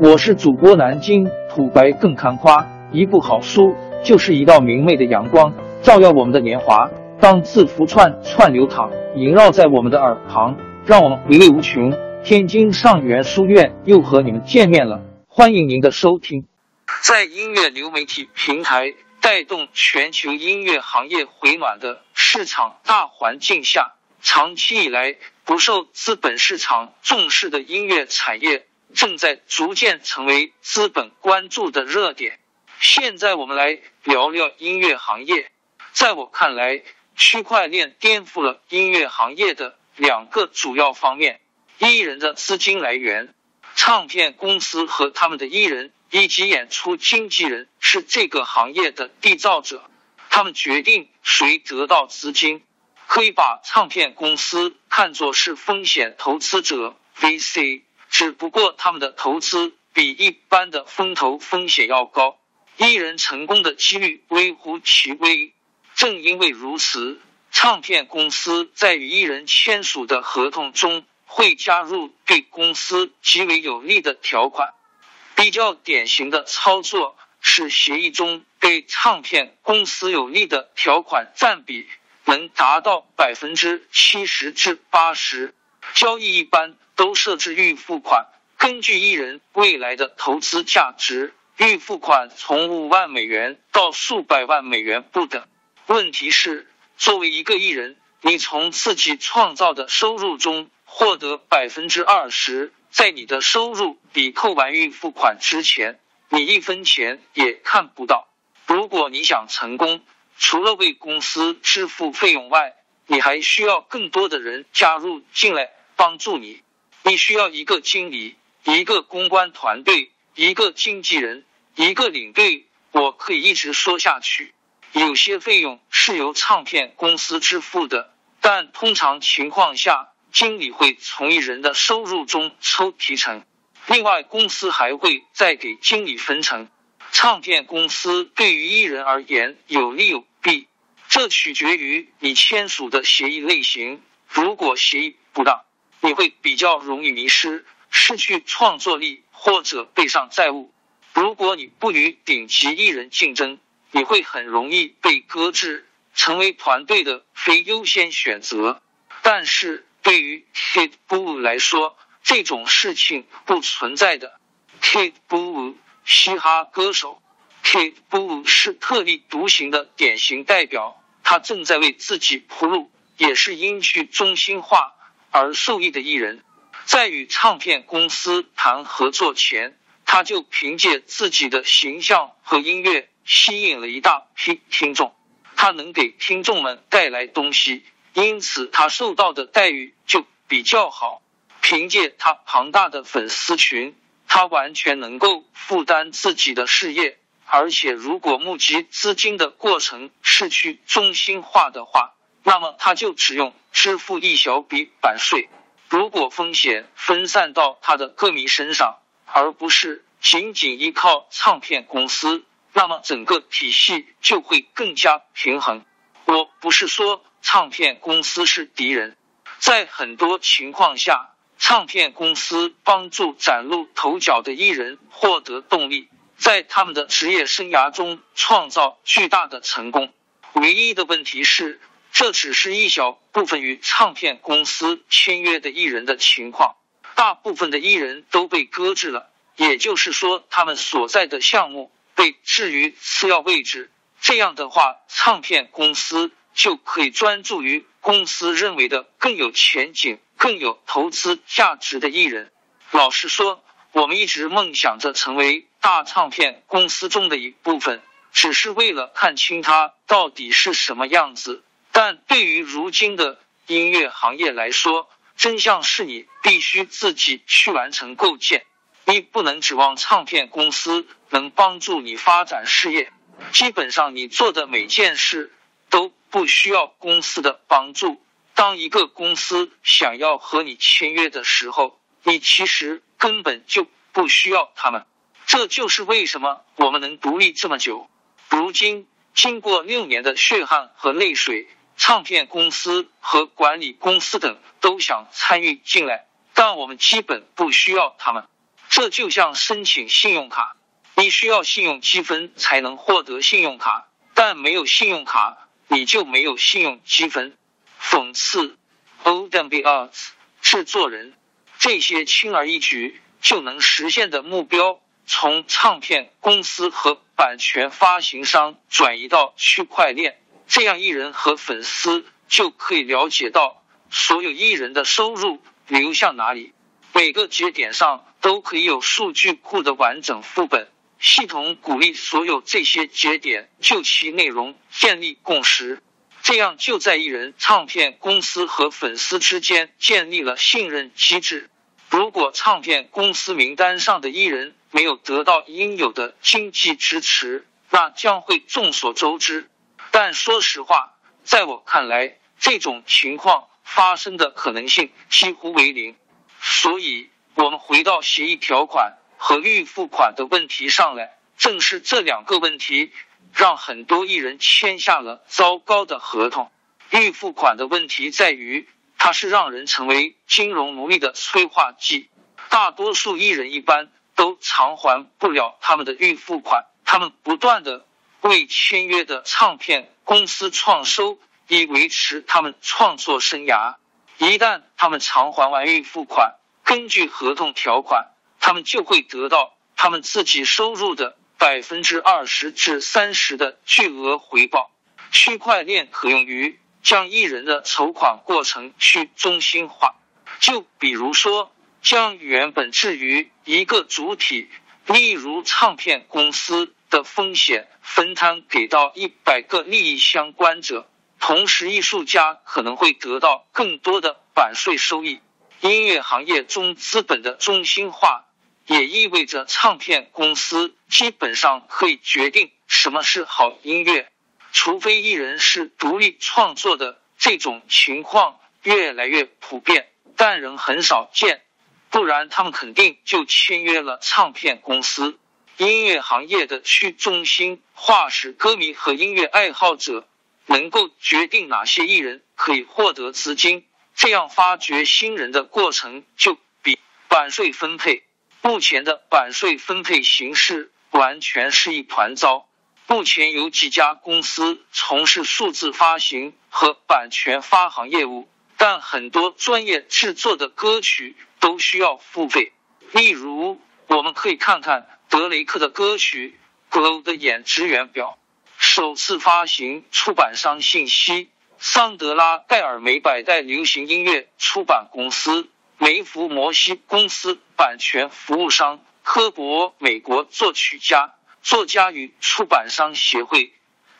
我是主播南京土白更看花，一部好书就是一道明媚的阳光，照耀我们的年华。当字符串串流淌，萦绕在我们的耳旁，让我们回味无穷。天津上元书院又和你们见面了，欢迎您的收听。在音乐流媒体平台带动全球音乐行业回暖的市场大环境下，长期以来不受资本市场重视的音乐产业，正在逐渐成为资本关注的热点。现在我们来聊聊音乐行业。在我看来，区块链颠覆了音乐行业的两个主要方面。艺人的资金来源，唱片公司和他们的艺人以及演出经纪人是这个行业的缔造者，他们决定谁得到资金。可以把唱片公司看作是风险投资者 VC，只不过他们的投资比一般的风投风险要高，艺人成功的几率微乎其微。正因为如此，唱片公司在与艺人签署的合同中。会加入对公司极为有利的条款。比较典型的操作是，协议中对唱片公司有利的条款占比能达到百分之七十至八十。交易一般都设置预付款，根据艺人未来的投资价值，预付款从五万美元到数百万美元不等。问题是，作为一个艺人，你从自己创造的收入中。获得百分之二十，在你的收入抵扣完预付款之前，你一分钱也看不到。如果你想成功，除了为公司支付费用外，你还需要更多的人加入进来帮助你。你需要一个经理，一个公关团队，一个经纪人，一个领队。我可以一直说下去。有些费用是由唱片公司支付的，但通常情况下。经理会从艺人的收入中抽提成，另外公司还会再给经理分成。唱片公司对于艺人而言有利有弊，这取决于你签署的协议类型。如果协议不当，你会比较容易迷失、失去创作力或者背上债务。如果你不与顶级艺人竞争，你会很容易被搁置，成为团队的非优先选择。但是。对于 Kid Bull 来说，这种事情不存在的。Kid Bull 嘻哈歌手，Kid Bull 是特立独行的典型代表。他正在为自己铺路，也是因去中心化而受益的艺人。在与唱片公司谈合作前，他就凭借自己的形象和音乐吸引了一大批听众。他能给听众们带来东西。因此，他受到的待遇就比较好。凭借他庞大的粉丝群，他完全能够负担自己的事业。而且，如果募集资金的过程是去中心化的话，那么他就只用支付一小笔版税。如果风险分散到他的歌迷身上，而不是仅仅依靠唱片公司，那么整个体系就会更加平衡。我不是说。唱片公司是敌人，在很多情况下，唱片公司帮助崭露头角的艺人获得动力，在他们的职业生涯中创造巨大的成功。唯一的问题是，这只是一小部分与唱片公司签约的艺人的情况，大部分的艺人都被搁置了，也就是说，他们所在的项目被置于次要位置。这样的话，唱片公司。就可以专注于公司认为的更有前景、更有投资价值的艺人。老实说，我们一直梦想着成为大唱片公司中的一部分，只是为了看清它到底是什么样子。但对于如今的音乐行业来说，真相是你必须自己去完成构建，你不能指望唱片公司能帮助你发展事业。基本上，你做的每件事都。不需要公司的帮助。当一个公司想要和你签约的时候，你其实根本就不需要他们。这就是为什么我们能独立这么久。如今，经过六年的血汗和泪水，唱片公司和管理公司等都想参与进来，但我们基本不需要他们。这就像申请信用卡，你需要信用积分才能获得信用卡，但没有信用卡你就没有信用积分。讽刺，Old and b e Arts 制作人，这些轻而易举就能实现的目标，从唱片公司和版权发行商转移到区块链，这样艺人和粉丝就可以了解到所有艺人的收入流向哪里，每个节点上都可以有数据库的完整副本。系统鼓励所有这些节点就其内容建立共识。这样就在艺人、唱片公司和粉丝之间建立了信任机制。如果唱片公司名单上的艺人没有得到应有的经济支持，那将会众所周知。但说实话，在我看来，这种情况发生的可能性几乎为零。所以，我们回到协议条款和预付款的问题上来，正是这两个问题。让很多艺人签下了糟糕的合同。预付款的问题在于，它是让人成为金融奴隶的催化剂。大多数艺人一般都偿还不了他们的预付款，他们不断的为签约的唱片公司创收，以维持他们创作生涯。一旦他们偿还完预付款，根据合同条款，他们就会得到他们自己收入的。百分之二十至三十的巨额回报。区块链可用于将艺人的筹款过程去中心化，就比如说，将原本置于一个主体，例如唱片公司的风险分摊给到一百个利益相关者，同时艺术家可能会得到更多的版税收益。音乐行业中资本的中心化。也意味着唱片公司基本上可以决定什么是好音乐，除非艺人是独立创作的，这种情况越来越普遍，但仍很少见。不然他们肯定就签约了唱片公司。音乐行业的去中心化使歌迷和音乐爱好者能够决定哪些艺人可以获得资金，这样发掘新人的过程就比版税分配。目前的版税分配形式完全是一团糟。目前有几家公司从事数字发行和版权发行业务，但很多专业制作的歌曲都需要付费。例如，我们可以看看德雷克的歌曲《Glow》的演职员表。首次发行出版商信息：桑德拉·盖尔梅百代流行音乐出版公司。梅弗摩西公司版权服务商科博美国作曲家作家与出版商协会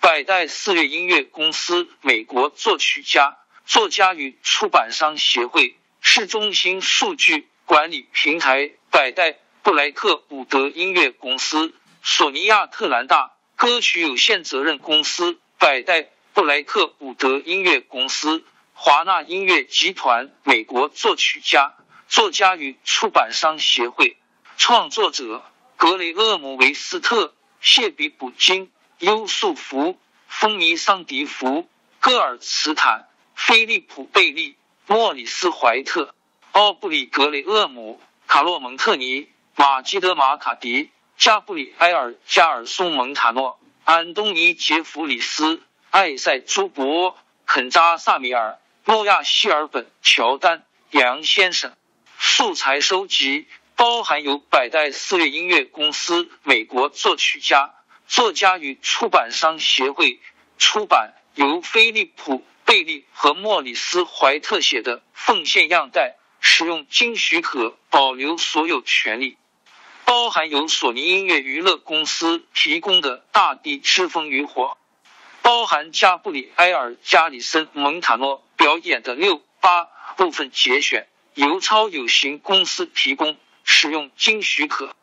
百代四月音乐公司美国作曲家作家与出版商协会市中心数据管理平台百代布莱克伍德音乐公司索尼亚特兰大歌曲有限责任公司百代布莱克伍德音乐公司。华纳音乐集团、美国作曲家、作家与出版商协会创作者格雷厄姆·维斯特、谢比普金、优素福、风尼桑迪福、戈尔茨坦、菲利普贝利、莫里斯怀特、奥布里格雷厄姆、卡洛蒙特尼、马基德马卡迪、加布里埃尔加尔松蒙塔诺、安东尼杰弗里斯、艾塞朱博、肯扎萨米尔。诺亚希尔本、乔丹、杨先生，素材收集包含由百代四月音乐公司、美国作曲家、作家与出版商协会出版，由菲利普·贝利和莫里斯·怀特写的奉献样带，使用经许可保留所有权利，包含由索尼音乐娱乐公司提供的《大地之风与火》，包含加布里埃尔·加里森·蒙塔诺。表演的六八部分节选由超有形公司提供，使用经许可，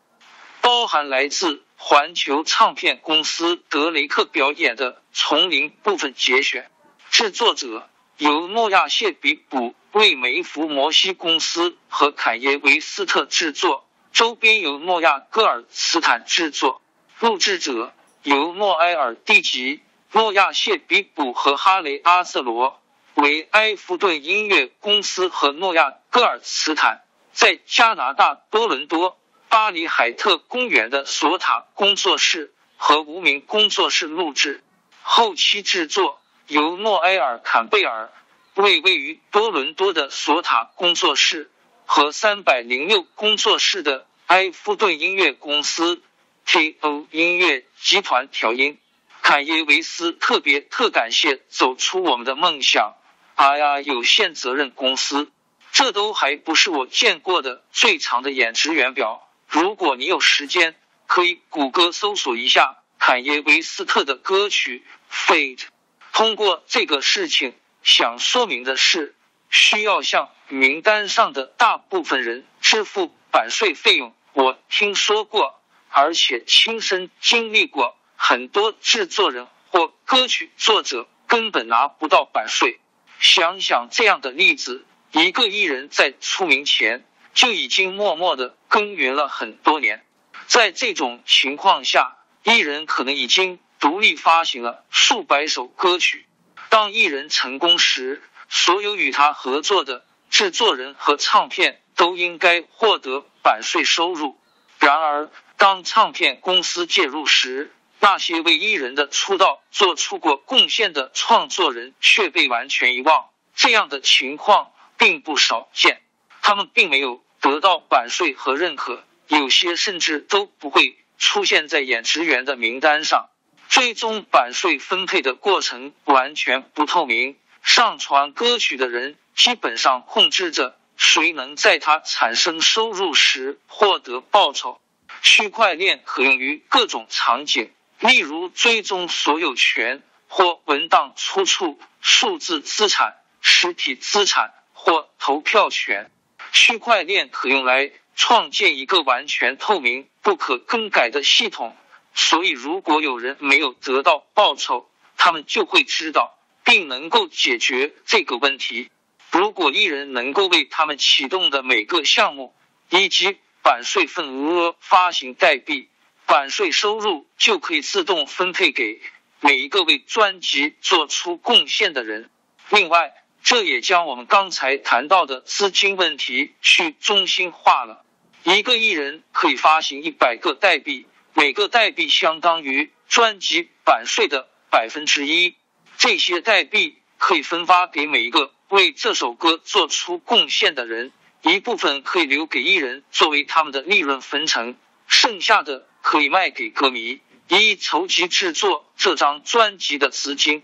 包含来自环球唱片公司德雷克表演的丛林部分节选。制作者由诺亚谢比普为梅福摩西公司和凯耶维斯特制作，周边由诺亚戈尔斯坦制作。录制者由诺埃尔蒂吉、诺亚谢比普和哈雷阿瑟罗。为埃弗顿音乐公司和诺亚·戈尔茨坦在加拿大多伦多巴黎海特公园的索塔工作室和无名工作室录制，后期制作由诺埃尔·坎贝尔为位于多伦多的索塔工作室和三百零六工作室的埃夫顿音乐公司 T.O 音乐集团调音。坎耶维斯特别特感谢走出我们的梦想啊呀有限责任公司。这都还不是我见过的最长的演职员表。如果你有时间，可以谷歌搜索一下坎耶维斯特的歌曲《Fate》。通过这个事情，想说明的是，需要向名单上的大部分人支付版税费用。我听说过，而且亲身经历过，很多制作人或歌曲作者根本拿不到版税。想想这样的例子。一个艺人，在出名前就已经默默的耕耘了很多年，在这种情况下，艺人可能已经独立发行了数百首歌曲。当艺人成功时，所有与他合作的制作人和唱片都应该获得版税收入。然而，当唱片公司介入时，那些为艺人的出道做出过贡献的创作人却被完全遗忘。这样的情况。并不少见，他们并没有得到版税和认可，有些甚至都不会出现在演职员的名单上。最终版税分配的过程完全不透明，上传歌曲的人基本上控制着谁能在他产生收入时获得报酬。区块链可用于各种场景，例如追踪所有权或文档出处、数字资产、实体资产。或投票权，区块链可用来创建一个完全透明、不可更改的系统。所以，如果有人没有得到报酬，他们就会知道并能够解决这个问题。如果艺人能够为他们启动的每个项目以及版税份额发行代币，版税收入就可以自动分配给每一个为专辑做出贡献的人。另外，这也将我们刚才谈到的资金问题去中心化了。一个艺人可以发行一百个代币，每个代币相当于专辑版税的百分之一。这些代币可以分发给每一个为这首歌做出贡献的人，一部分可以留给艺人作为他们的利润分成，剩下的可以卖给歌迷，以筹集制作这张专辑的资金。